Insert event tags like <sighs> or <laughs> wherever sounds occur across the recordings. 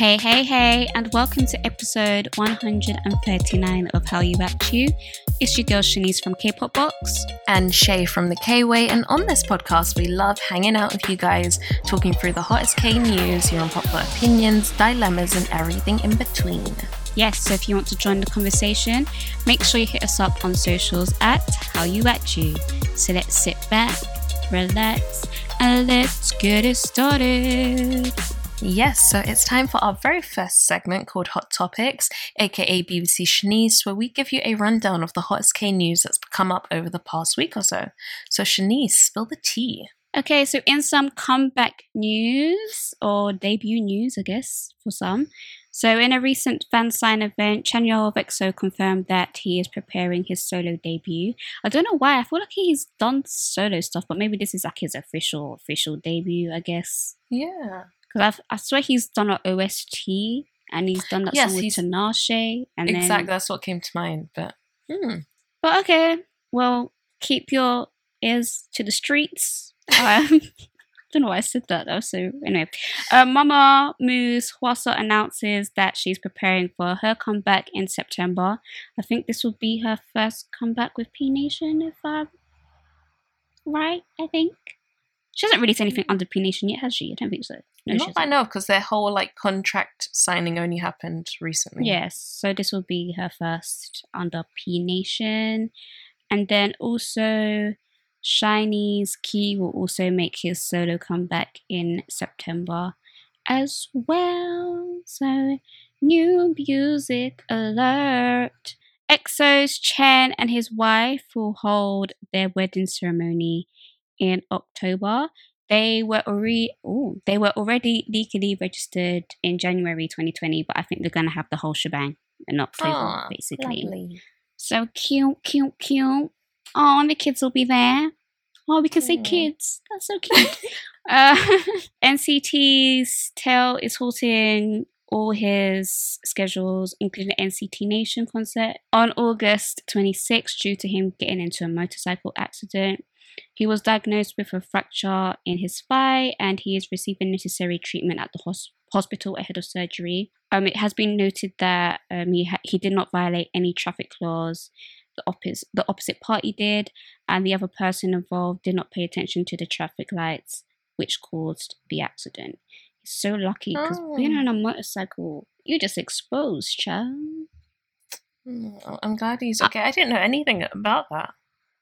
Hey, hey, hey, and welcome to episode 139 of Hallyu At You. It's your girl Shanice from K Pop Box. and Shai from the K Way. And on this podcast, we love hanging out with you guys, talking through the hottest K news, your unpopular opinions, dilemmas, and everything in between. Yes, so if you want to join the conversation, make sure you hit us up on socials at Hallyu At You. So let's sit back, relax, and let's get it started. Yes, so it's time for our very first segment called Hot Topics, aka BBC Shanice, where we give you a rundown of the hottest K news that's come up over the past week or so. So, Shanice, spill the tea. Okay, so in some comeback news or debut news, I guess, for some. So, in a recent fan sign event, Chanyeol of EXO confirmed that he is preparing his solo debut. I don't know why. I feel like he's done solo stuff, but maybe this is like his official official debut, I guess. Yeah. Because I swear he's done an OST and he's done that Yes, song with Tinashe. And exactly, then, that's what came to mind. But hmm. but okay, well, keep your ears to the streets. <laughs> Um, don't know why I said that though. So anyway, uh, Mamamoo's Hwasa announces that she's preparing for her comeback in September. I think this will be her first comeback with P Nation, if I'm right. I think she hasn't released anything under P Nation yet, has she? I don't think so. No, not that I know, because their whole like contract signing only happened recently. Yes, so this will be her first under P Nation. And then also SHINee's Key will also make his solo comeback in September as well. So new music alert. EXO's Chen and his wife will hold their wedding ceremony in October. They were already oh, they were already legally registered in January 2020, but I think they're gonna have the whole shebang in October, Aw, basically. Lovely. So cute, cute, cute. Oh, and the kids will be there. Oh, we can say kids. That's so <laughs> cute. uh, <laughs> NCT's Taeil is halting all his schedules, including the NCT Nation concert, on August 26th due to him getting into a motorcycle accident. He was diagnosed with a fracture in his thigh and he is receiving necessary treatment at the hos- hospital ahead of surgery. Um, it has been noted that um, he, ha- he did not violate any traffic laws. The, opposite, the opposite party did, and the other person involved did not pay attention to the traffic lights, which caused the accident. He's so lucky because being Oh. on a motorcycle, you're just exposed, child. Mm, I'm glad he's okay. I didn't know anything about that.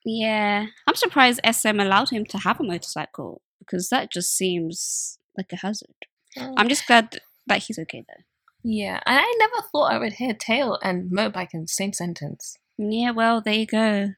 Yeah, I'm surprised SM allowed him to have a motorcycle because that just seems like a hazard. Mm. I'm just glad that he's okay though. yeah, and I never thought I would hear Taeil and motorbike in the same sentence. Yeah, well, there you go.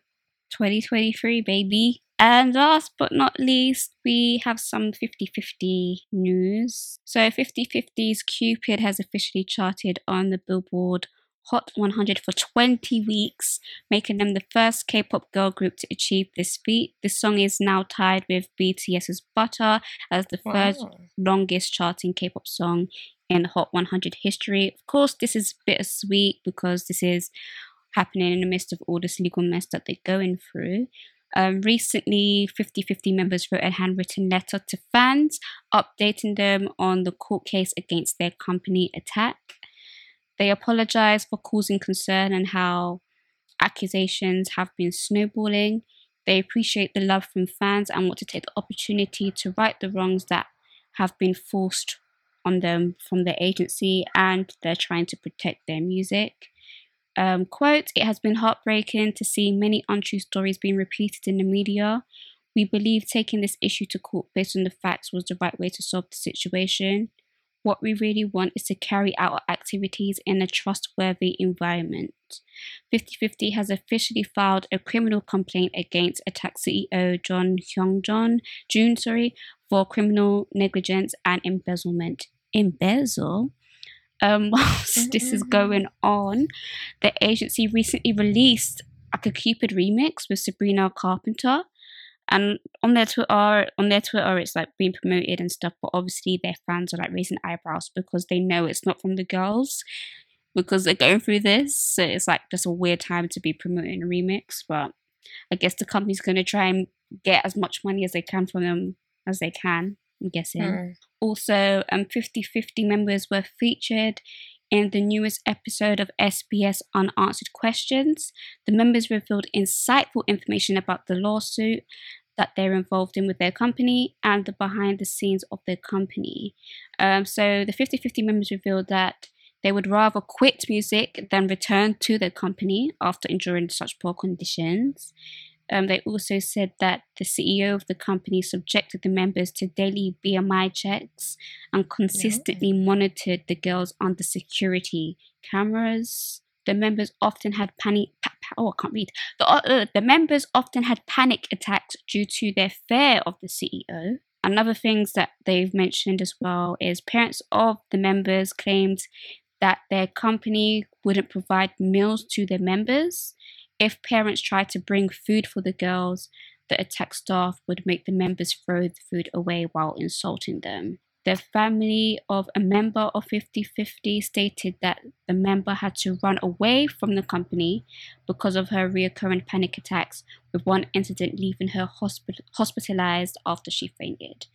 2023, baby. And last but not least, we have some 50 50 news. So, 50 50's Cupid has officially charted on the Billboard Hot 100 for 20 weeks, making them the first K pop girl group to achieve this feat. The song is now tied with BTS's Butter as the third Wow. longest charting K-pop song in Hot 100 history. Of course, this is bittersweet because this is happening in the midst of all this legal mess that they're going through. Um, recently, 50 50 members wrote a handwritten letter to fans updating them on the court case against their company ATTRAKT. They apologize for causing concern and how accusations have been snowballing. They appreciate the love from fans and want to take the opportunity to right the wrongs that have been forced on them from their agency and they're trying to protect their music. Um, quote, it has been heartbreaking to see many untrue stories being repeated in the media. We believe taking this issue to court based on the facts was the right way to solve the situation. What we really want is to carry out our activities in a trustworthy environment. 5050 has officially filed a criminal complaint against ATTRAKT CEO John Hyung June, sorry, for criminal negligence and embezzlement. Embezzle? Um, <laughs> whilst this is going on, the agency recently released like a Cupid remix with Sabrina Carpenter. And on their Twitter, on their Twitter, it's like being promoted and stuff. But obviously, their fans are like raising eyebrows because they know it's not from the girls because they're going through this. So it's like just a weird time to be promoting a remix. But I guess the company's going to try and get as much money as they can from them as they can. I'm guessing. Mm. Also, um, 50 50 members were featured in the newest episode of SBS Unanswered Questions. The members revealed insightful information about the lawsuit that they're involved in with their company and the behind the scenes of their company. Um, so the 50 50 members revealed that they would rather quit music than return to their company after enduring such poor conditions. Um, they also said that the CEO of the company subjected the members to daily BMI checks and consistently yeah. monitored the girls under security cameras. The members often had panic. Pa- pa- oh, I can't read. The, uh, uh, the members often had panic attacks due to their fear of the CEO. Another things that they've mentioned as well is parents of the members claimed that their company wouldn't provide meals to their members if parents tried to bring food for the girls, the ATTRAKT staff would make the members throw the food away while insulting them. The family of a member of 5050 stated that the member had to run away from the company because of her recurrent panic attacks, with one incident leaving her hospi- hospitalized after she fainted.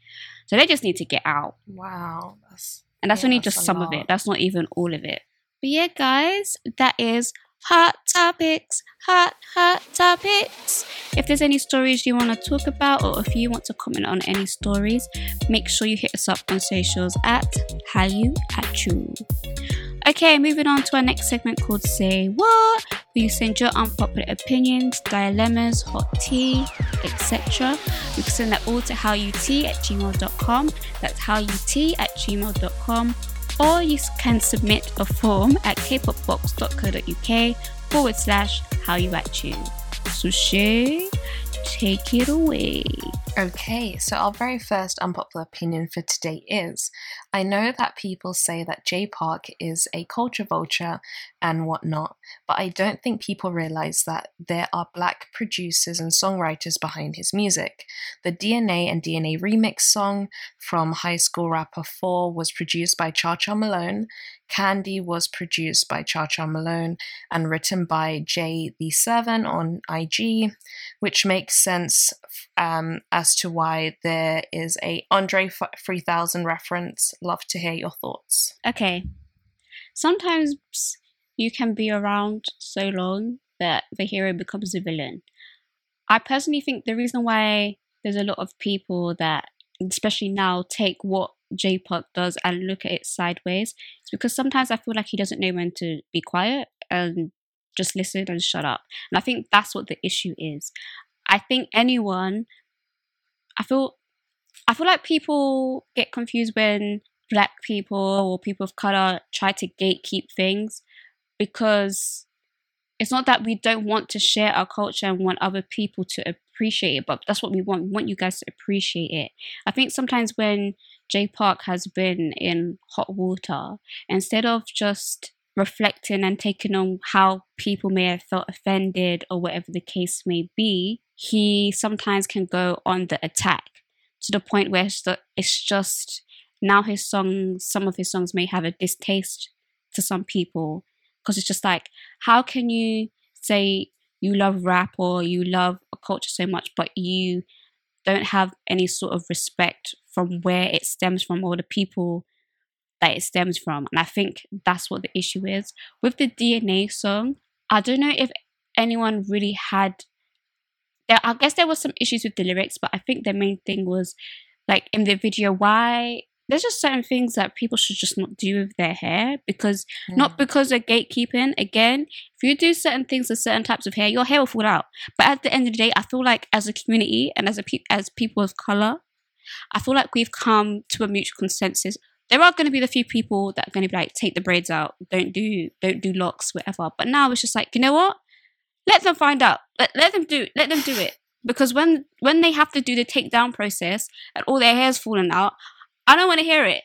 So they just need to get out. Wow. That's, and that's yeah, only that's just some lot. of it. That's not even all of it. But yeah, guys, that is hot topics, hot, hot topics. If there's any stories you want to talk about or if you want to comment on any stories, make sure you hit us up on socials at Halu Achu. Okay, moving on to our next segment called Say What, where you send your unpopular opinions, dilemmas, hot tea, etc. You can send that all to hallyuatu at gmail.com. That's hallyuatu at gmail.com or you can submit a form at kpopbox.co.uk forward slash Hallyu At You. So, Shai, take it away. Okay, so our very first unpopular opinion for today is I know that people say that Jay Park is a culture vulture and whatnot, but I don't think people realize that there are black producers and songwriters behind his music. The DNA and DNA remix song from High School Rapper 4 was produced by Cha Cha Malone. Candy was produced by Cha Cha Malone and written by Jay the Seven on IG, which makes sense um, as to why there is a Andre 3000 reference. Love to hear your thoughts. Okay. Sometimes you can be around so long that the hero becomes a villain. I personally think the reason why there's a lot of people that, especially now, take what Jay Park does and look at it sideways is because sometimes I feel like he doesn't know when to be quiet and just listen and shut up. And I think that's what the issue is. I think anyone I feel I feel like people get confused when black people or people of color try to gatekeep things because it's not that we don't want to share our culture and want other people to appreciate it, but that's what we want. We want you guys to appreciate it. I think sometimes when Jay Park has been in hot water, instead of just reflecting and taking on how people may have felt offended or whatever the case may be, he sometimes can go on the attack to the point where it's just now his songs, some of his songs may have a distaste to some people. Because it's just like, how can you say you love rap or you love a culture so much, but you don't have any sort of respect from where it stems from or the people that it stems from. And I think that's what the issue is. With the DNA song, I don't know if anyone really had there I guess there was some issues with the lyrics, but I think the main thing was like in the video why there's just certain things that people should just not do with their hair because mm. not because they're gatekeeping. Again, if you do certain things with certain types of hair, your hair will fall out. But at the end of the day, I feel like as a community and as a pe- as people of color, I feel like we've come to a mutual consensus. There are going to be the few people that are going to be like, take the braids out, don't do, don't do locks, whatever. But now it's just like, you know what? Let them find out. Let, let them do, let them do it. Because when when they have to do the takedown process and all their hair's falling out, I don't want to hear it.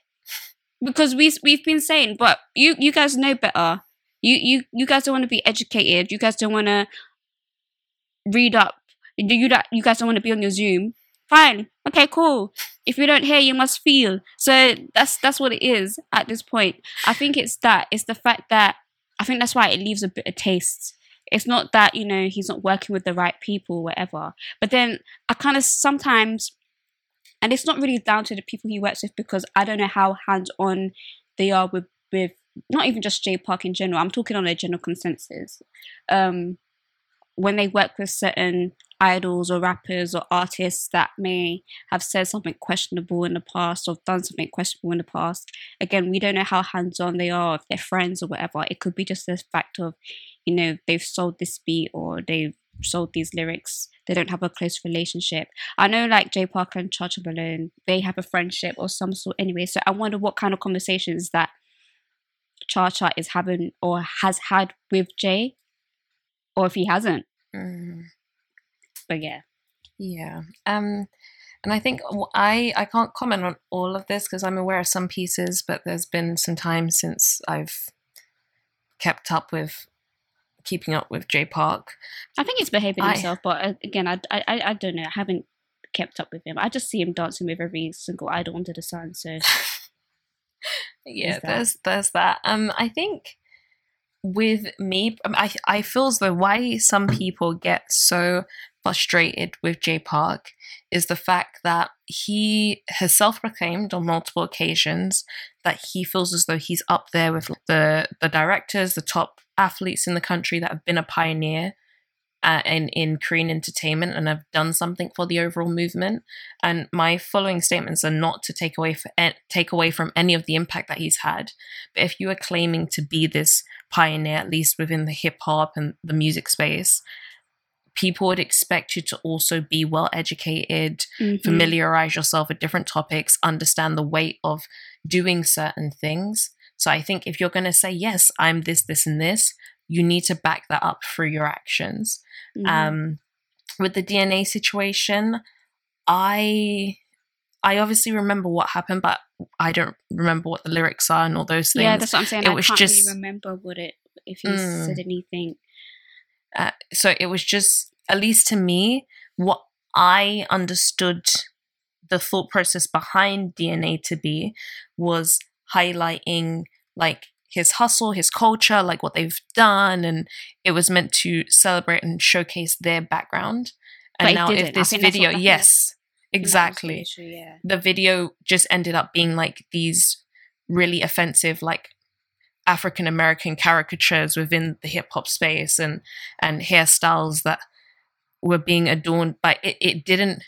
Because we we've been saying, but you you guys know better. You you you guys don't want to be educated. You guys don't want to read up. You you you guys don't want to be on your Zoom fine okay cool if you don't hear you must feel so that's that's what it is at this point i think it's that it's the fact that i think that's why it leaves a bit of taste it's not that you know he's not working with the right people whatever but then i kind of sometimes and it's not really down to the people he works with because I don't know how hands on they are with with not even just Jay Park in general. I'm talking on a general consensus. Um, when they work with certain idols or rappers or artists that may have said something questionable in the past or done something questionable in the past. Again, we don't know how hands on they are, if they're friends or whatever. It could be just the fact of, you know, they've sold this beat or they've sold these lyrics. They don't have a close relationship. I know like Jay Parker and Cha Cha Malone, they have a friendship or some sort anyway. So I wonder what kind of conversations that Cha Cha is having or has had with Jay, or if he hasn't. Mm. But yeah. Yeah. Um, and I think I I can't comment on all of this because I'm aware of some pieces, but there's been some time since I've kept up with keeping up with Jay Park. I think he's behaving I, himself, but uh, again, I, I I don't know. I haven't kept up with him. I just see him dancing with every single idol under the sun. So <laughs> yeah, there's there's that. Um, I think with me, um, I I feel as though why some people get so frustrated with Jay Park is the fact that he has self-proclaimed on multiple occasions that he feels as though he's up there with the the directors, the top athletes in the country that have been a pioneer uh, in in Korean entertainment and have done something for the overall movement. And my following statements are not to take away for, take away from any of the impact that he's had. But if you are claiming to be this pioneer, at least within the hip hop and the music space, people would expect you to also be well educated, mm-hmm. familiarize yourself with different topics, understand the weight of doing certain things. So I think if you're going to say, yes, I'm this, this, and this, you need to back that up through your actions. Mm-hmm. Um, with the DNA situation, I I obviously remember what happened, but I don't remember what the lyrics are and all those things. Yeah, that's what I'm saying. It I was can't just really remember what it if you mm, said anything. Uh, so it was just, at least to me, what I understood the thought process behind DNA to be was highlighting like his hustle, his culture, like what they've done, and it was meant to celebrate and showcase their background. And but now, if this video, yes, exactly, issue, yeah. the video just ended up being like these really offensive, like African American caricatures within the hip hop space, and and hairstyles that were being adorned by it. It didn't.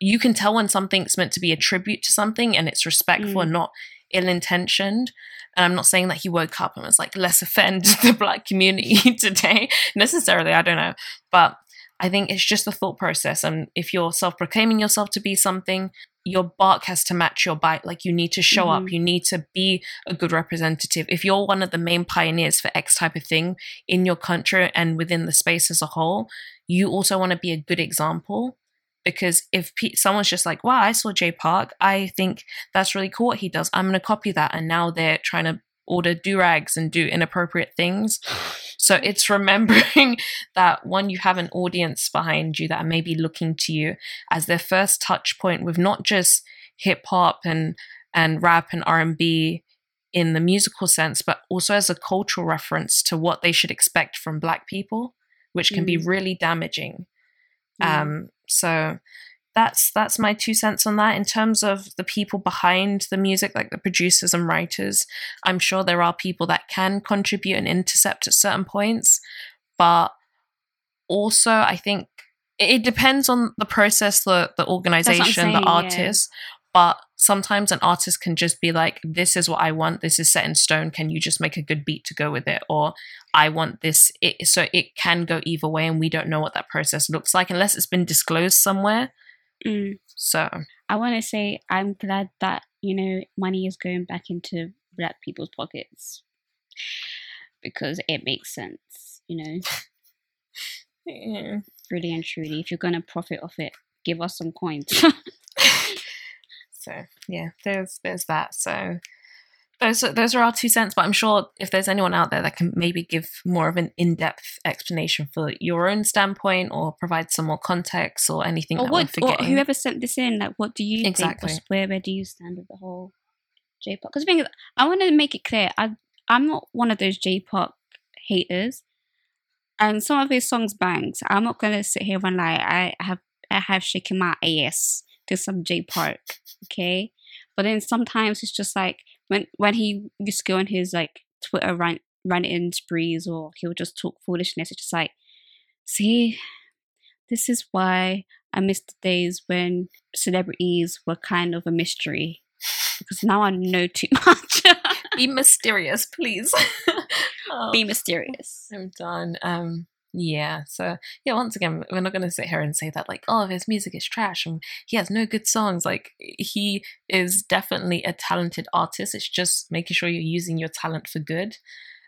You can tell when something's meant to be a tribute to something, and it's respectful mm. and not ill intentioned. And I'm not saying that he woke up and was like, let's offend <laughs> the black community <laughs> today necessarily. I don't know. But I think it's just the thought process. And if you're self proclaiming yourself to be something, your bark has to match your bite. Like you need to show mm-hmm. up, you need to be a good representative. If you're one of the main pioneers for X type of thing in your country and within the space as a whole, you also want to be a good example because if pe- someone's just like, wow, I saw Jay Park, I think that's really cool what he does. I'm going to copy that. And now they're trying to order do rags and do inappropriate things. <sighs> So it's remembering <laughs> that one, you have an audience behind you that are maybe looking to you as their first touch point with not just hip hop and and rap and R and B in the musical sense, but also as a cultural reference to what they should expect from Black people, which can mm. be really damaging. Mm. Um, so that's that's my two cents on that in terms of the people behind the music like the producers and writers i'm sure there are people that can contribute and intercept at certain points but also i think it depends on the process the the organization the artist yeah. but sometimes an artist can just be like this is what i want this is set in stone can you just make a good beat to go with it or i want this it, so it can go either way and we don't know what that process looks like unless it's been disclosed somewhere Mm. So I want to say I'm glad that you know money is going back into black people's pockets because it makes sense. You know, <laughs> yeah. really and truly, if you're gonna profit off it, give us some coins. <laughs> so yeah, there's there's that. So those those are our two cents. But I'm sure if there's anyone out there that can maybe give more of an in-depth explanation for your own standpoint, or provide some more context, or anything or that what, we're forgetting. Or whoever sent this in, like, what do you exactly. think? Where where do you stand with the whole Jay Park? Because the thing is, I want to make it clear, I I'm not one of those Jay Park haters, and some of his songs bangs. I'm not gonna sit here and lie. I have I have shaken my ass some J Park, okay? But then sometimes it's just like when when he used to go on his like Twitter rant rant in sprees or he'll just talk foolishness. It's just like, see, this is why I miss the days when celebrities were kind of a mystery. Because now I know too <laughs> much. Be mysterious, please. <laughs> oh, Be mysterious. I'm done. Um yeah, so yeah, once again, we're not going to sit here and say that, like, oh, his music is trash and he has no good songs. Like, he is definitely a talented artist. It's just making sure you're using your talent for good.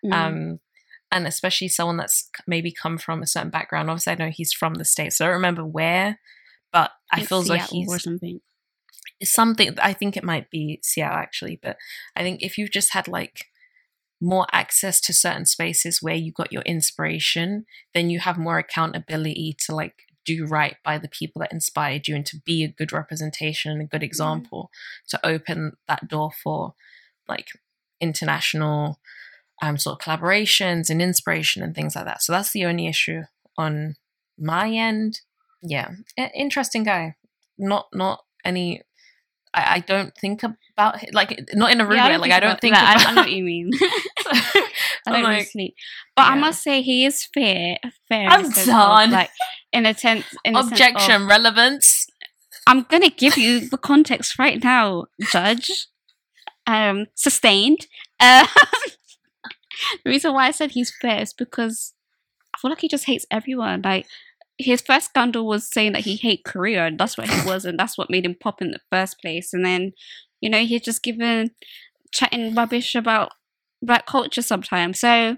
Mm. Um, and especially someone that's maybe come from a certain background. Obviously, I know he's from the States, so I don't remember where, but I feel like he's. Or something. Something, I think it might be Seattle actually, but I think if you've just had like more access to certain spaces where you got your inspiration, then you have more accountability to like do right by the people that inspired you and to be a good representation and a good example mm. to open that door for like international um, sort of collaborations and inspiration and things like that. So that's the only issue on my end. Yeah, interesting guy. Not not any I, I don't think about it, like not in a rude yeah, way. Like I don't think. About, I know what you mean. <laughs> <laughs> I don't like, sleep, but yeah. I must say he is fair. Fair. I'm done. Of, like in a sense, in objection, sense of, relevance. I'm gonna give you the context right now, Judge. Um, sustained. Uh, <laughs> the reason why I said he's fair is because I feel like he just hates everyone. Like his first scandal was saying that he hate Korea and that's what he was and that's what made him pop in the first place. And then, you know, he's just given chatting rubbish about black culture sometimes. So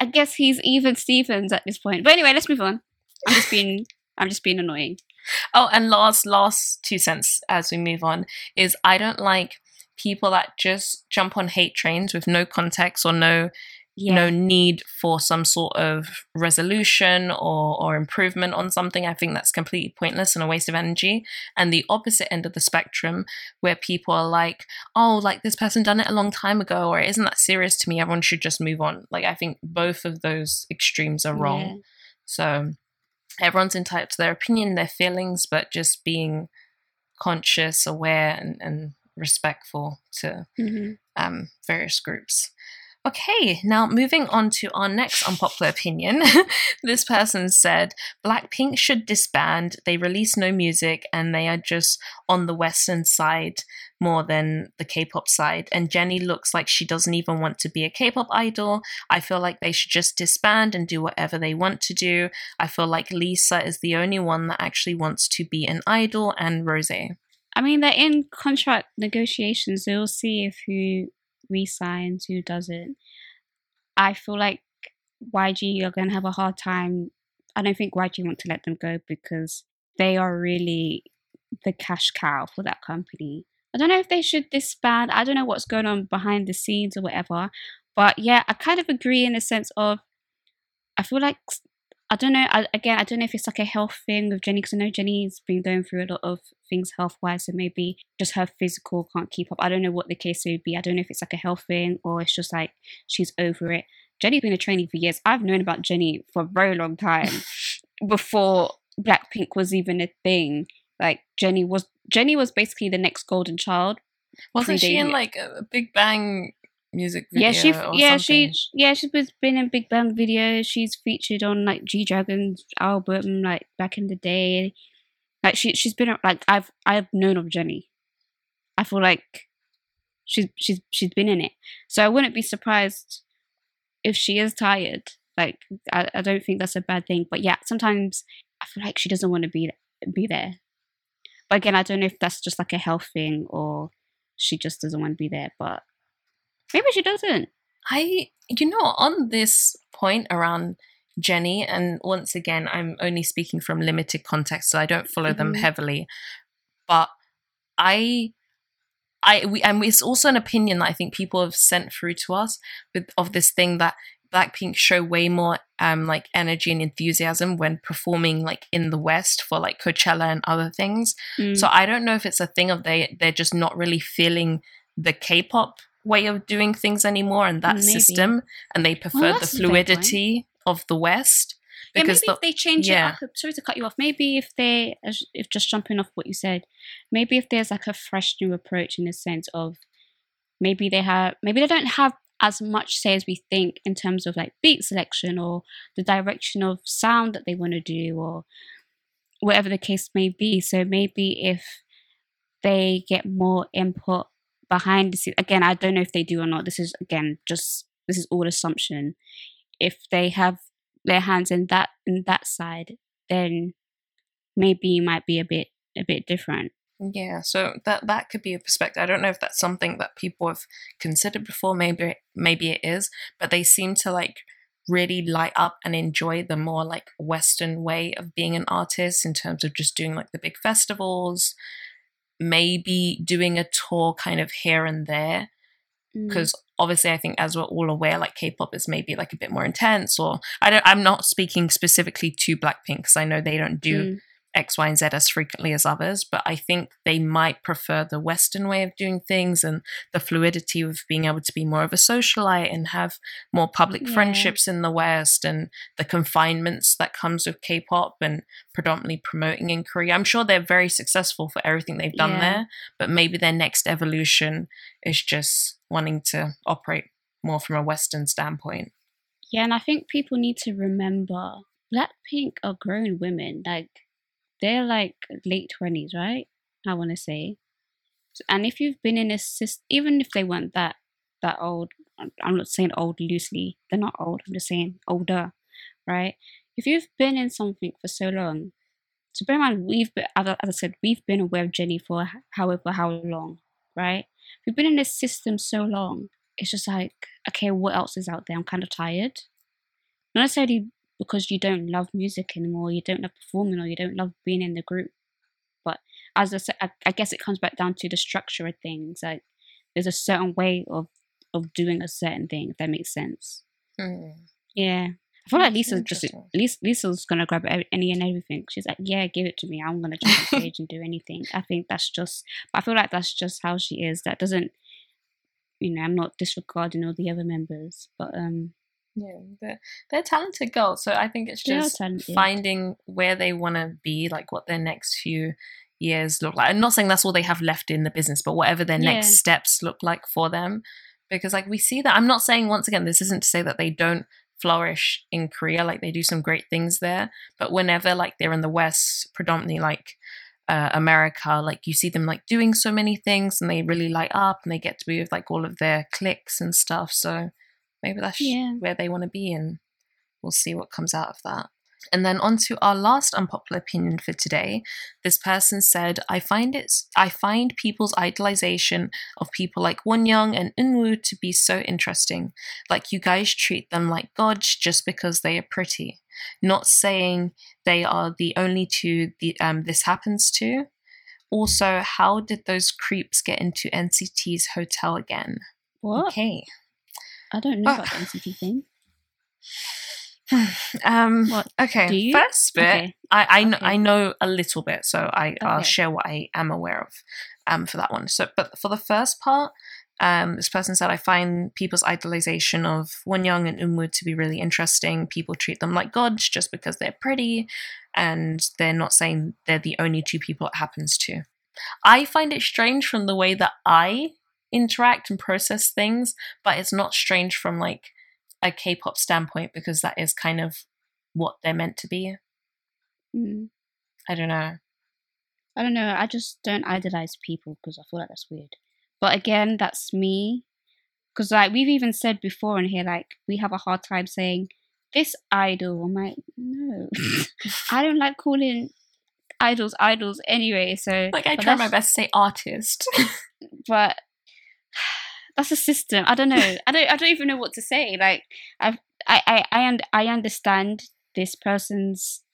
I guess he's even Stevens at this point. But anyway, let's move on. I'm just being I'm just being annoying. Oh, and last last two cents as we move on is I don't like people that just jump on hate trains with no context or no yeah. no need for some sort of resolution or, or improvement on something. I think that's completely pointless and a waste of energy. And the opposite end of the spectrum, where people are like, oh, like this person done it a long time ago, or isn't that serious to me? Everyone should just move on. Like, I think both of those extremes are wrong. Yeah. So everyone's entitled to their opinion, their feelings, but just being conscious, aware, and, and respectful to mm-hmm. um, various groups. Okay, now moving on to our next unpopular opinion. <laughs> this person said Blackpink should disband. They release no music and they are just on the Western side more than the K pop side. And Jennie looks like she doesn't even want to be a K pop idol. I feel like they should just disband and do whatever they want to do. I feel like Lisa is the only one that actually wants to be an idol and Rose. I mean, they're in contract negotiations. They'll see if who resigns, who doesn't. I feel like YG are going to have a hard time. I don't think YG want to let them go because they are really the cash cow for that company. I don't know if they should disband. I don't know what's going on behind the scenes or whatever. But yeah, I kind of agree in the sense of I feel like I don't know. I, again, I don't know if it's like a health thing with Jennie because I know Jennie's been going through a lot of things health wise, so maybe just her physical can't keep up. I don't know what the case would be. I don't know if it's like a health thing or it's just like she's over it. Jennie's been a trainee for years. I've known about Jennie for a very long time <laughs> before Blackpink was even a thing. Like Jennie was Jennie was basically the next golden child. Wasn't she in like a Big Bang music video. Yeah, she yeah something. she yeah she's been in Big Bang videos. She's featured on like G Dragon's album like back in the day. Like she she's been like I've I've known of Jennie. I feel like she's she's she's been in it, so I wouldn't be surprised if she is tired. Like I, I don't think that's a bad thing. But yeah, sometimes I feel like she doesn't want to be be there. But again, I don't know if that's just like a health thing or she just doesn't want to be there. But Maybe she doesn't. I, you know, on this point around Jennie, and once again, I'm only speaking from limited context, so I don't follow mm-hmm. them heavily. But I, I, we, and it's also an opinion that I think people have sent through to us with of this thing that Blackpink show way more um like energy and enthusiasm when performing like in the West for like Coachella and other things. Mm. So I don't know if it's a thing of they they're just not really feeling the K-pop way of doing things anymore and that Maybe. system, and they prefer well, the fluidity of the West. Yeah, because maybe the, if they change yeah. it up. Sorry to cut you off. Maybe if they, if just jumping off what you said, maybe if there's like a fresh new approach in the sense of maybe they have, maybe they don't have as much say as we think in terms of like beat selection or the direction of sound that they want to do or whatever the case may be. So maybe if they get more input behind the scenes, again, I don't know if they do or not. This is again just this is all assumption. If they have their hands in that in that side, then maybe it might be a bit a bit different. Yeah, so that that could be a perspective. I don't know if that's something that people have considered before. Maybe maybe it is, but they seem to like really light up and enjoy the more like Western way of being an artist in terms of just doing like the big festivals, maybe doing a tour kind of here and there. Mm. Because obviously, I think as we're all aware, like K-pop is maybe like a bit more intense. Or I don't. I'm not speaking specifically to Blackpink because I know they don't do Mm. X, Y, and Z as frequently as others, but I think they might prefer the Western way of doing things and the fluidity of being able to be more of a socialite and have more public Yeah. friendships in the West and the confinements that comes with K-pop and predominantly promoting in Korea. I'm sure they're very successful for everything they've done Yeah. there, but maybe their next evolution is just wanting to operate more from a Western standpoint. Yeah, and I think people need to remember Blackpink are grown women. Like they're like late twenties, right? I want to say. And if you've been in a system, even if they weren't that that old, I'm- not saying old loosely. They're not old. I'm just saying older, right? If you've been in something for so long, so bear in mind we've been, as I said, we've been aware of Jennie for however how long, right? We've been in this system so long. It's just like, okay, what else is out there? I'm kind of tired not necessarily because you don't love music anymore, you don't love performing, or you don't love being in the group. But as I said, I, I guess it comes back down to the structure of things. Like there's a certain way of of doing a certain thing, if that makes sense. Yeah, I feel like That's Lisa just. Lisa, Lisa's gonna grab any and everything. She's like, yeah, give it to me. I'm gonna jump on <laughs> stage and do anything. I think that's just. I feel like that's just how she is. That doesn't. You know, I'm not disregarding all the other members, but um, Yeah, they're, they're talented girls. So I think it's just finding where they want to be, like what their next few years look like. I'm not saying that's all they have left in the business, but whatever their next steps look like for them. Because, like, we see that. I'm not saying, once again, this isn't to say that they don't flourish in Korea. Like, they do some great things there. But whenever, like, they're in the West, predominantly, like, uh, America, like you see them like doing so many things and they really light up and they get to be with like all of their cliques and stuff. So maybe that's Yeah. where they want to be and we'll see what comes out of that. And then on to our last unpopular opinion for today. This person said, I find it I find people's idolization of people like Wonyoung and Eunwoo to be so interesting. Like you guys treat them like gods just because they are pretty. Not saying they are the only two the, um, this happens to. Also, how did those creeps get into NCT's hotel again? what? Okay. I don't know Oh. about the NCT thing. <sighs> um What, okay first bit Okay. i I, Okay. I know a little bit so i i'll share what i am aware of um for that one so but for the first part um this person said i find people's idolization of Wonyoung and Eunwoo to be really interesting people treat them like gods just because they're pretty and they're not saying they're the only two people it happens to i find it strange from the way that i interact and process things but it's not strange from like a K-pop standpoint because that is kind of what they're meant to be. Mm. I don't know. I don't know. I just don't idolize people because I feel like that's weird. But again, that's me. Because like we've even said before in here, like we have a hard time saying this idol. I'm like, no, <laughs> I don't like calling idols idols anyway. So Like I try my best to say artist. <laughs> but that's a system. I don't know. I don't. I don't even know what to say. Like I, I, I, I, I understand this person's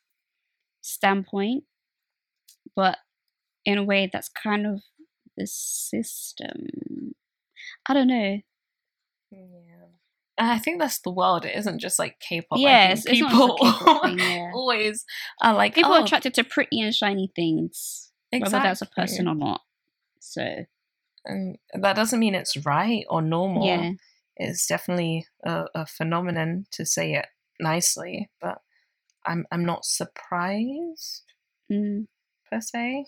standpoint, but in a way that's kind of the system. I don't know. yeah. And I think that's the world. It isn't just like K-pop. Yes, people just a K-pop thing, <laughs> yeah. always are like People oh, are attracted to pretty and shiny things, exactly. whether that's a person or not. So and that doesn't mean it's right or normal. yeah, It's definitely a, a phenomenon to say it nicely, but I'm I'm not surprised Mm. per se.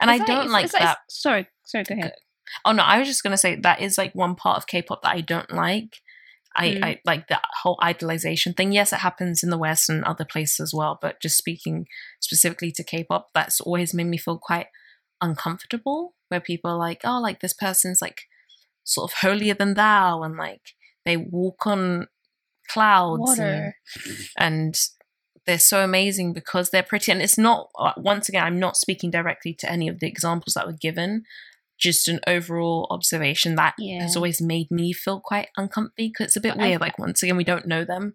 And It's I don't it's- like it's that. sorry, sorry. Go ahead. Oh no, I was just gonna say that is like one part of K-pop that I don't like. I, Mm. I like that whole idolization thing. Yes, it happens in the West and other places as well, but just speaking specifically to K-pop, that's always made me feel quite uncomfortable. Where people are like, oh, like this person's like sort of holier than thou, and like they walk on clouds and, and they're so amazing because they're pretty. And it's not uh, once again, I'm not speaking directly to any of the examples that were given. Just an overall observation that Yeah. has always made me feel quite uncomfy because it's a bit But I- weird. Like once again, we don't know them,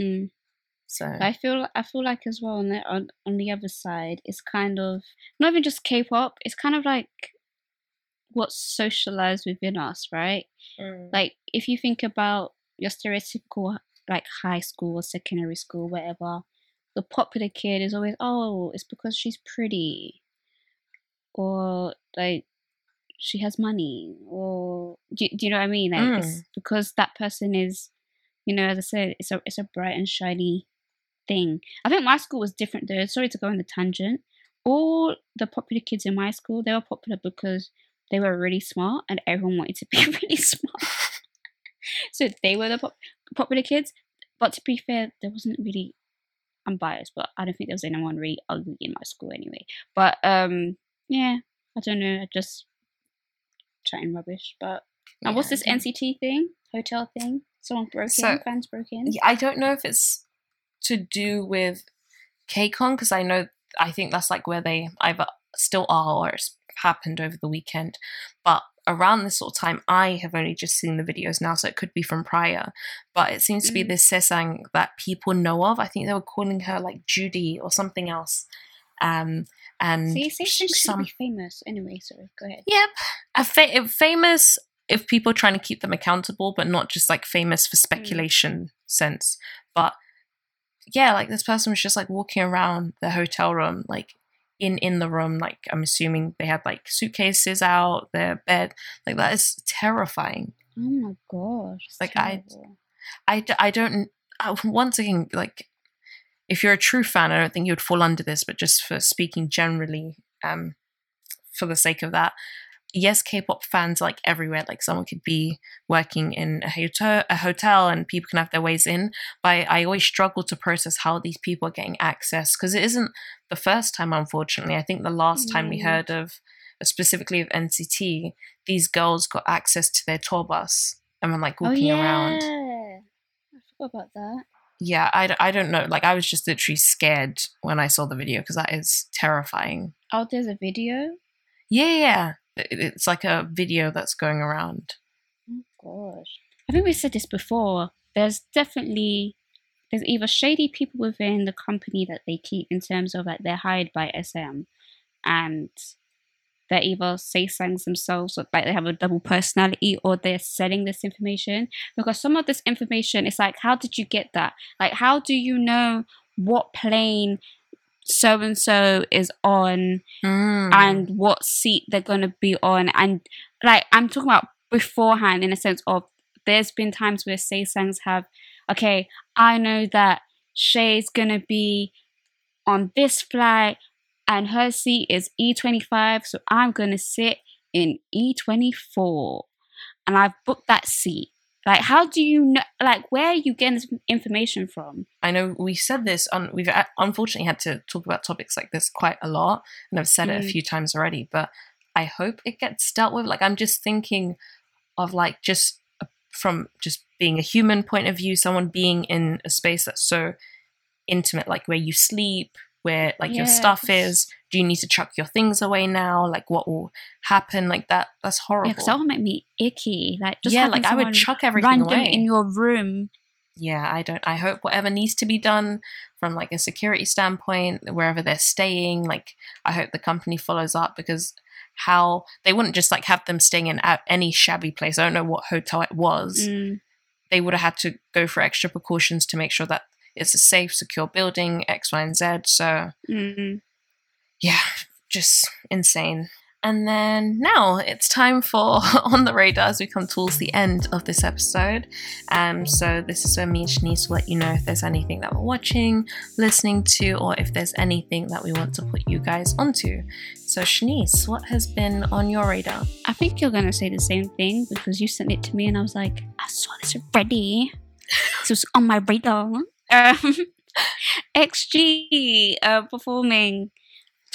Mm. So I feel I feel like as well on the on, on the other side, it's kind of not even just K-pop. It's kind of like what's socialized within us, right? Mm. Like if you think about your stereotypical like high school or secondary school, whatever, the popular kid is always oh, it's because she's pretty, or like she has money, or do, do you know what I mean? Like it's mm. because that person is, you know, as I said, it's a it's a bright and shiny thing. I think my school was different though. Sorry to go on the tangent. All the popular kids in my school, they were popular because they were really smart and everyone wanted to be <laughs> really smart. <laughs> so they were the pop- popular kids. But to be fair, there wasn't really. I'm biased, but I don't think there was anyone really ugly in my school anyway. But um, yeah, I don't know. I just chatting rubbish. But and what's this NCT thing? Hotel thing? Someone broke So- in. Fans broke in. Yeah, I don't know if it's to do with KCON because I know I think that's like where they either still are or it's happened over the weekend. But around this sort of time, I have only just seen the videos now, so it could be from prior. But it seems to be Mm. this sasaeng that people know of. I think they were calling her like Judy or something else. Um, and See, some be famous. Anyway, sorry. Go ahead. Yep. A fa- famous if people are trying to keep them accountable, but not just like famous for speculation sense. But yeah, like this person was just like walking around the hotel room, like in in the room. Like I'm assuming they had like suitcases out, their bed. Like that is terrifying. Oh my gosh. Like, I- I, I, don't. I, once again, like if you're a true fan, I don't think you would fall under this. But just for speaking generally, um, for the sake of that, yes, K-pop fans are, like everywhere. Like someone could be working in a hotel, a hotel, and people can have their ways in. But I, always struggle to process how these people are getting access because it isn't the first time. Unfortunately, I think the last time we Mm. heard of, specifically of NCT, these girls got access to their tour bus and were like walking around oh, yeah. around I forgot about that. yeah I, I don't know like i was just literally scared when i saw the video because that is terrifying Oh, there's a video. yeah yeah, it's like a video that's going around Oh gosh. I think we said this before. There's definitely there's either shady people within the company that they keep in terms of like they're hired by SM and they're either sasaengs themselves or like they have a double personality or they're selling this information. Because some of this information is like, how did you get that? Like how do you know what plane so and so is on Mm. and what seat they're going to be on. And like i'm talking about beforehand in a sense of there's been times where sasaengs have okay i know that Shai's going to be on this flight and her seat is e25 so i'm going to sit in e24 and i've booked that seat like how do you know like where are you getting this information from? I know we said this on we've uh, unfortunately had to talk about topics like this quite a lot and i've said it a Mm. few times already but i hope it gets dealt with. Like i'm just thinking of like just uh, from just being a human point of view someone being in a space that's so intimate like where you sleep where like your stuff is do you need to chuck your things away now? Like what will happen? Like that that's horrible. Yeah because that would make me icky. Like just yeah like i would chuck everything away. in your room. Yeah i don't i hope whatever needs to be done from like a security standpoint wherever they're staying like i hope the company follows up because how they wouldn't just like have them staying in at any shabby place. I don't know what hotel it was. Mm. they would have had to go for extra precautions to make sure that it's a safe secure building x y and z. So Mm. Yeah just insane And then now it's time for <laughs> On the Radar as we come towards the end of this episode. Um, so this is where me and Shanice will let you know if there's anything that we're watching, listening to, or if there's anything that we want to put you guys onto. So Shanice, what has been on your radar? I think you're gonna say the same thing because you sent it to me and I was like, I saw this already. This was on my radar. <laughs> Um, <laughs> XG uh, performing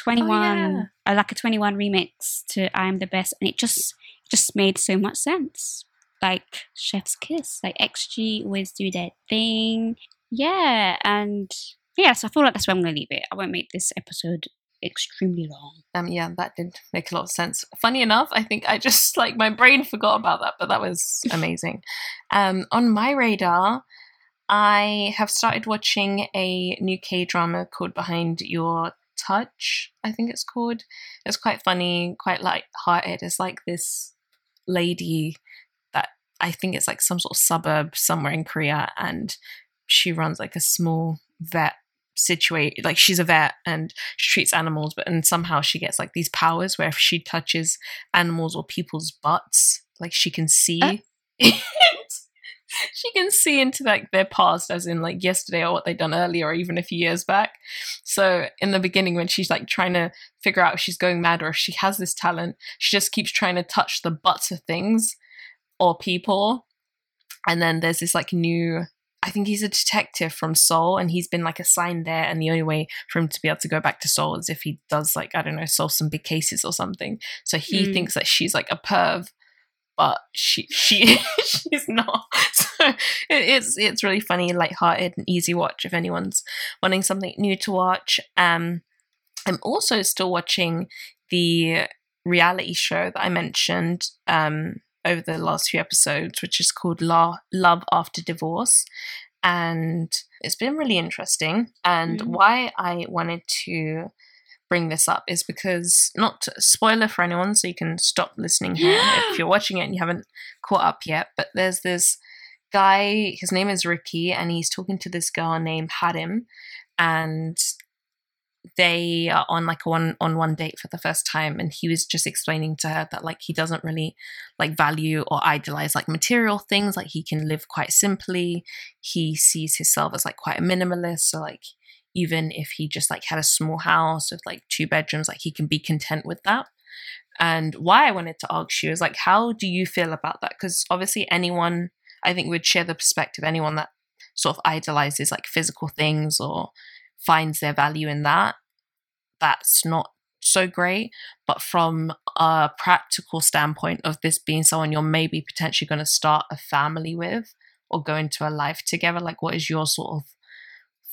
2NE1 yeah. uh, like a 2NE1 remix to I am the best and it just just made so much sense like chef's kiss like XG always do their thing yeah and yeah so I feel like that's where I'm gonna leave it I won't make this episode extremely long Um, yeah, that did make a lot of sense. Funny enough, I think I just <laughs> like my brain forgot about that, but that was <laughs> amazing. um, on my radar, I have started watching a new K drama called Behind Your Touch. I think it's called. It's quite funny, quite light-hearted. It's like this lady that I think it's like some sort of suburb somewhere in Korea, and she runs like a small vet situate like she's a vet and she treats animals but and somehow she gets like these powers where if she touches animals or people's butts like she can see Uh. <laughs> <laughs> she can see into like their past as in like yesterday or what they'd done earlier or even a few years back so in the beginning when she's like trying to figure out if she's going mad or if she has this talent she just keeps trying to touch the butts of things or people and then there's this like new I think he's a detective from Seoul and he's been like assigned there and the only way for him to be able to go back to Seoul is if he does like I don't know solve some big cases or something. So he Mm. thinks that she's like a perv but she she <laughs> she's not. So it, it's it's really funny, lighthearted and easy watch if anyone's wanting something new to watch. Um I'm also still watching the reality show that I mentioned um over the last few episodes, which is called La- Love After Divorce. And it's been really interesting. And Mhm. why I wanted to bring this up is because, not to- spoiler for anyone, so you can stop listening here <gasps> if you're watching it and you haven't caught up yet, but there's this guy, his name is Ricky, and he's talking to this girl named Hadim. And they are on like a one on one date for the first time and he was just explaining to her that like he doesn't really like value or idolize like material things like he can live quite simply he sees himself as like quite a minimalist so like even if he just like had a small house with like two bedrooms like he can be content with that and why i wanted to ask you is like how do you feel about that because obviously anyone i think would share the perspective anyone that sort of idolizes like physical things or finds their value in that, that's not so great. But from a practical standpoint of this being someone you're maybe potentially going to start a family with or go into a life together, like what is your sort of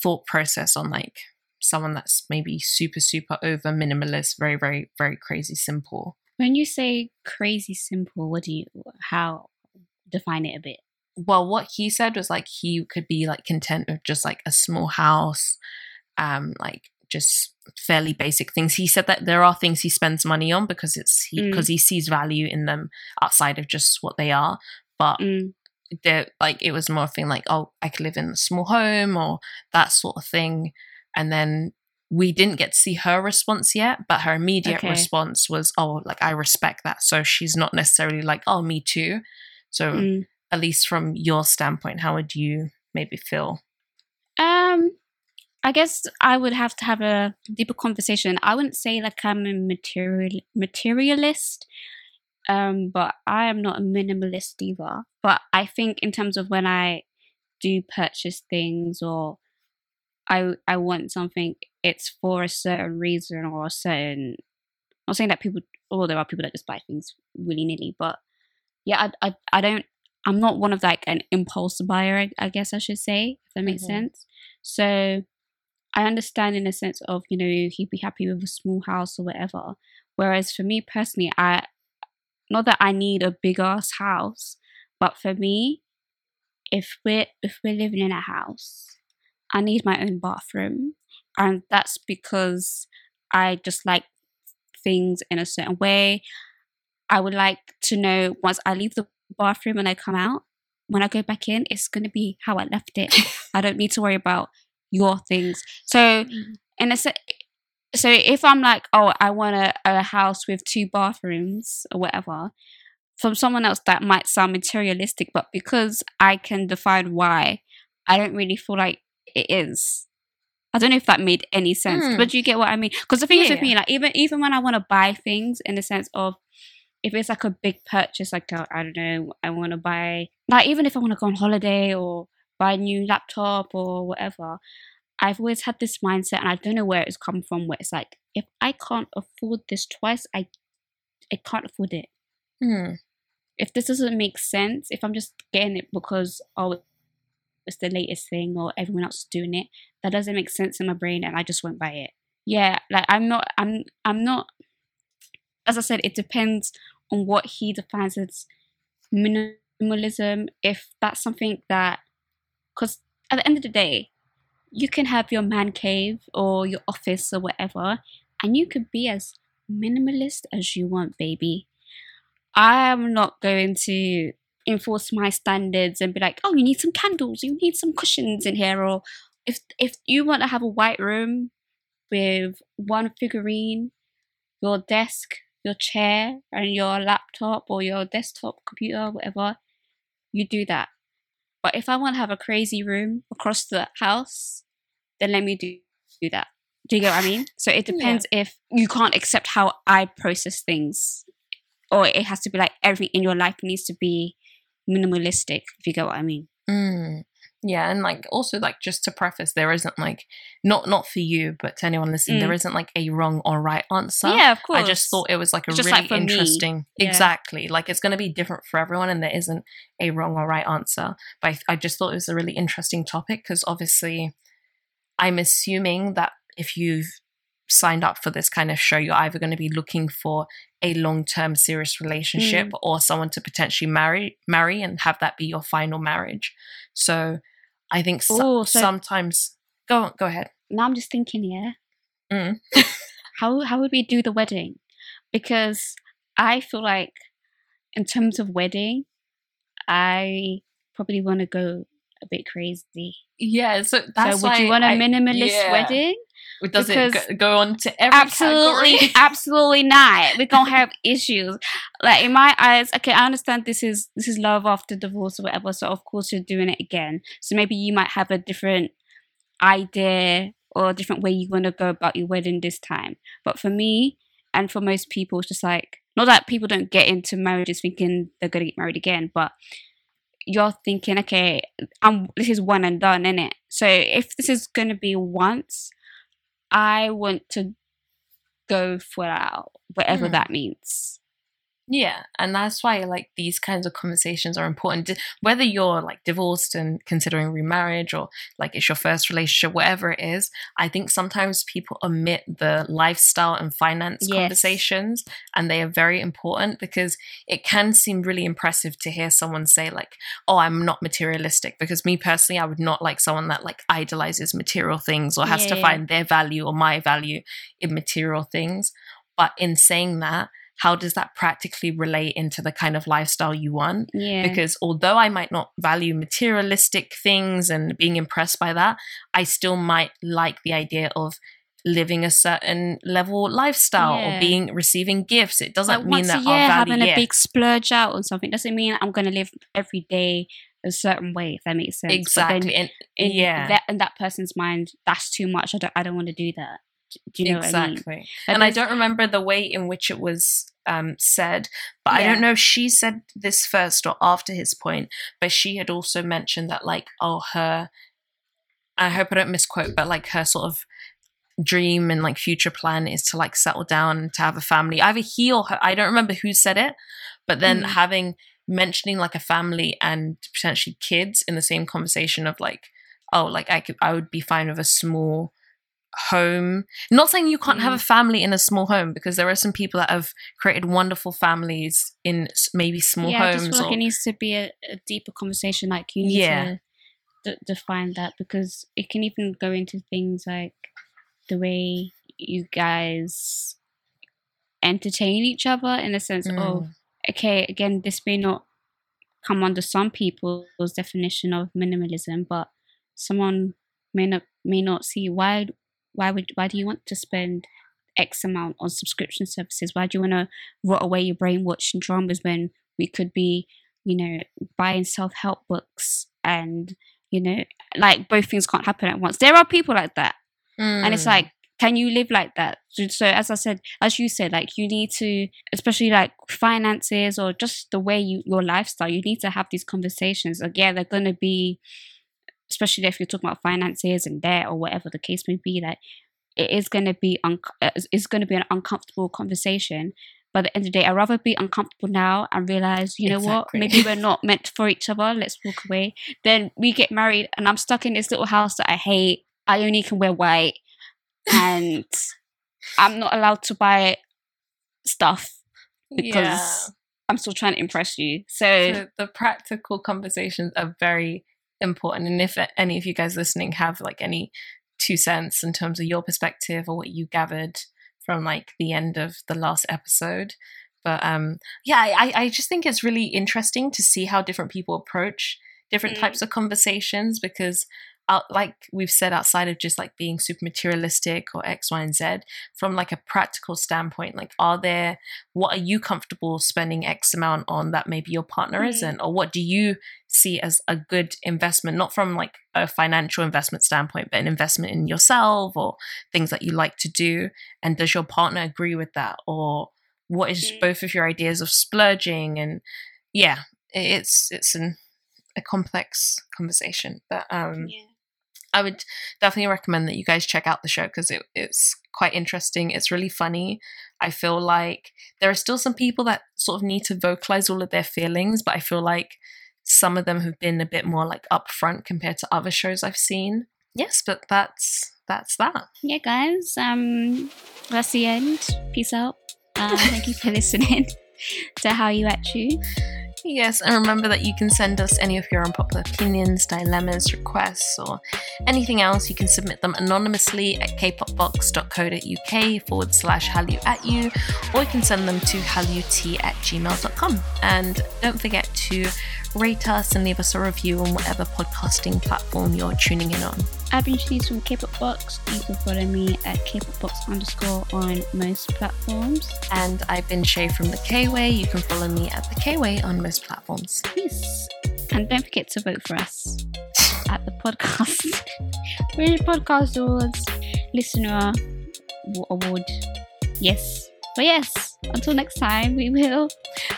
thought process on like someone that's maybe super, super over minimalist, very, very, very crazy simple? when you say crazy simple what do you how define it a bit well what he said was like he could be like content with just like a small house um like just fairly basic things he said that there are things he spends money on because it's he Mm. because he sees value in them outside of just what they are but mm, they're like it was more thing like oh i could live in a small home or that sort of thing and then we didn't get to see her response yet but her immediate Okay. response was oh like i respect that so she's not necessarily like oh me too so mm. at least from your standpoint, how would you maybe feel? Um, I guess I would have to have a deeper conversation. I wouldn't say like I'm a material materialist, um, but I am not a minimalist either. But I think in terms of when I do purchase things or I I want something, it's for a certain reason or a certain. I'm not saying that people, or there are people that just buy things willy nilly, but yeah, I, I I don't. I'm not one of like an impulse buyer. I, I guess I should say, if that makes Mhm. sense. So I understand in a sense of you know he'd be happy with a small house or whatever. Whereas for me personally, I not that I need a big ass house, but for me, if we're if we're living in a house, I need my own bathroom, and that's because I just like things in a certain way. I would like to know once I leave the bathroom and I come out, when I go back in, it's going to be how I left it. <laughs> I don't need to worry about your things. So, mm. in a se- so if I'm like, oh, I want a, a house with two bathrooms or whatever, from someone else that might sound materialistic, but because I can define why, I don't really feel like it is. I don't know if that made any sense, Hmm. but do you get what I mean? Because the thing is with Yeah. me, like even even when I want to buy things, in the sense of if it's like a big purchase, like uh, I don't know, I want to buy like even if I want to go on holiday or buy a new laptop or whatever, I've always had this mindset, and I don't know where it's come from. Where it's like if I can't afford this twice, I I can't afford it. Hmm. If this doesn't make sense, if I'm just getting it because oh it's the latest thing or everyone else is doing it, that doesn't make sense in my brain, and I just won't buy it. Yeah, like I'm not, I'm, I'm not. As I said, it depends on what he defines as minimalism. If that's something that, because at the end of the day, you can have your man cave or your office or whatever, and you could be as minimalist as you want, baby. I'm not going to enforce my standards and be like, oh, you need some candles, you need some cushions in here, or if if you want to have a white room with one figurine, your desk, your chair, and your laptop or your desktop computer, whatever, you do that. But if I want to have a crazy room across the house, then let me do, do that. Do you get what I mean? So it depends if you can't accept how I process things, or it has to be like everything in your life needs to be minimalistic. If you get what I mean. Mm. Yeah, and like also like just to preface, there isn't like not not for you, but to anyone listening, there Mm. isn't like a wrong or right answer. yeah, of course. I just thought it was like a just really like interesting. Yeah. Exactly. Like it's going to be different for everyone and there isn't a wrong or right answer. But I, I just thought it was a really interesting topic because obviously I'm assuming that if you've signed up for this kind of show, you're either going to be looking for a long-term serious relationship Mm. or someone to potentially marry marry and have that be your final marriage. So I think so- Ooh, so- sometimes go on, go ahead. now I'm just thinking, yeah. Mm. <laughs> how how would we do the wedding? Because I feel like, in terms of wedding, I probably want to go a bit crazy. Yeah, so that's so would you want a minimalist yeah. wedding? Does Because- it go, go on to every absolutely, category? <laughs> absolutely not. We're gonna have issues. Like in my eyes, okay, I understand this is this is love after divorce or whatever. So of course you're doing it again. So maybe you might have a different idea or a different way you want to go about your wedding this time. But for me and for most people, it's just like not that people don't get into marriages thinking they're gonna get married again, but you're thinking, okay, I'm this is one and done, innit? So if this is gonna be once, I want to go for out, whatever Hmm. that means. Yeah, and that's why like these kinds of conversations are important. Whether you're like divorced and considering remarriage, or like it's your first relationship, whatever it is, I think sometimes people omit the lifestyle and finance Yes. conversations, and they are very important because it can seem really impressive to hear someone say like, "Oh, I'm not materialistic." Because me personally, I would not like someone that like idolizes material things or has to Yeah. find their value or my value in material things. But in saying that, how does that practically relate into the kind of lifestyle you want? Yeah. Because although I might not value materialistic things and being impressed by that, I still might like the idea of living a certain level lifestyle Yeah. or being receiving gifts. It doesn't like mean that year having a big splurge out on something doesn't mean I'm gonna live every day a certain way, if that makes sense. But then exactly. And in yeah. that in that person's mind, that's too much. I don't I don't want to do that. Do you know exactly. I mean? and I don't remember the way in which it was um, said, but I don't know if she said this first or after his point. But she had also mentioned that, like, oh, her. I hope I don't misquote, but like her sort of dream and like future plan is to like settle down and to have a family. Either he or her, I don't remember who said it, but then Mm. having mentioning like a family and potentially kids in the same conversation of like, oh, like I could, I would be fine with a small home. Not saying you can't have Mm. a family in a small home because there are some people that have created wonderful families in maybe small yeah, I just homes. feel like it needs to be a, a deeper conversation. Like you need Yeah. to d- define that because it can even go into things like the way you guys entertain each other in the sense of Mm. okay, again, this may not come under some people's definition of minimalism, but someone may not may not see why why would why do you want to spend X amount on subscription services? Why do you want to rot away your brain watching dramas when we could be, you know, buying self help books and, you know, like both things can't happen at once. There are people like that. Mm. And it's hmm. like, can you live like that? So, as I said, as you said, like you need to, especially like finances or just the way you your lifestyle, you need to have these conversations. Like, yeah, they're gonna be, especially if you're talking about finances and debt or whatever the case may be. That it is gonna be un- uh, it's gonna be an uncomfortable conversation. But at the end of the day, I'd rather be uncomfortable now and realize, you know exactly. what, maybe we're not meant for each other. Let's walk away. Then we get married, and I'm stuck in this little house that I hate. I only can wear white and <laughs> I'm not allowed to buy stuff because yeah. I'm still trying to impress you. So, so the practical conversations are very important. And if any of you guys listening have like any two cents in terms of your perspective or what you gathered from like the end of the last episode. But um yeah, I, I just think it's really interesting to see how different people approach different mm. types of conversations because out like we've said outside of just like being super materialistic or x y and z from like a practical standpoint like are there what are you comfortable spending x amount on that maybe your partner mm-hmm. isn't? Or what do you see as a good investment not from like a financial investment standpoint but an investment in yourself or things that you like to do? And does your partner agree with that? Or what is mm-hmm. both of your ideas of splurging? And yeah it's it's an a complex conversation but um yeah I would definitely recommend that you guys check out the show because it, it's quite interesting. It's really funny. I feel like there are still some people that sort of need to vocalize all of their feelings, but I feel like some of them have been a bit more like upfront compared to other shows I've seen. Yes, but that's that's that. Yeah, guys. Um, that's the end. Peace out. Uh, thank you for <laughs> listening <laughs> to Hallyu At You. Yes, and remember that you can send us any of your unpopular opinions, dilemmas, requests, or anything else. You can submit them anonymously at kpopbox.co.uk forward slash hallyuatu, or you can send them to halut at gmail.com. And don't forget to rate us and leave us a review on whatever podcasting platform you're tuning in on. I've been Shanice from K-pop Box. You can follow me at K-pop Box underscore on most platforms. And I've been Shai from the K-Way. You can follow me at the K-Way on most platforms. Yes. And don't forget to vote for us at the podcast. <laughs> British Podcast Awards Listener Award. Yes. But yes, until next time, we will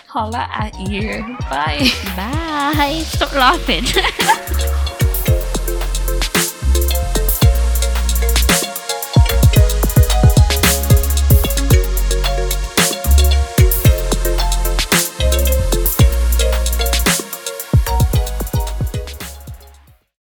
holla at you. Bye. Bye. Stop laughing. <laughs>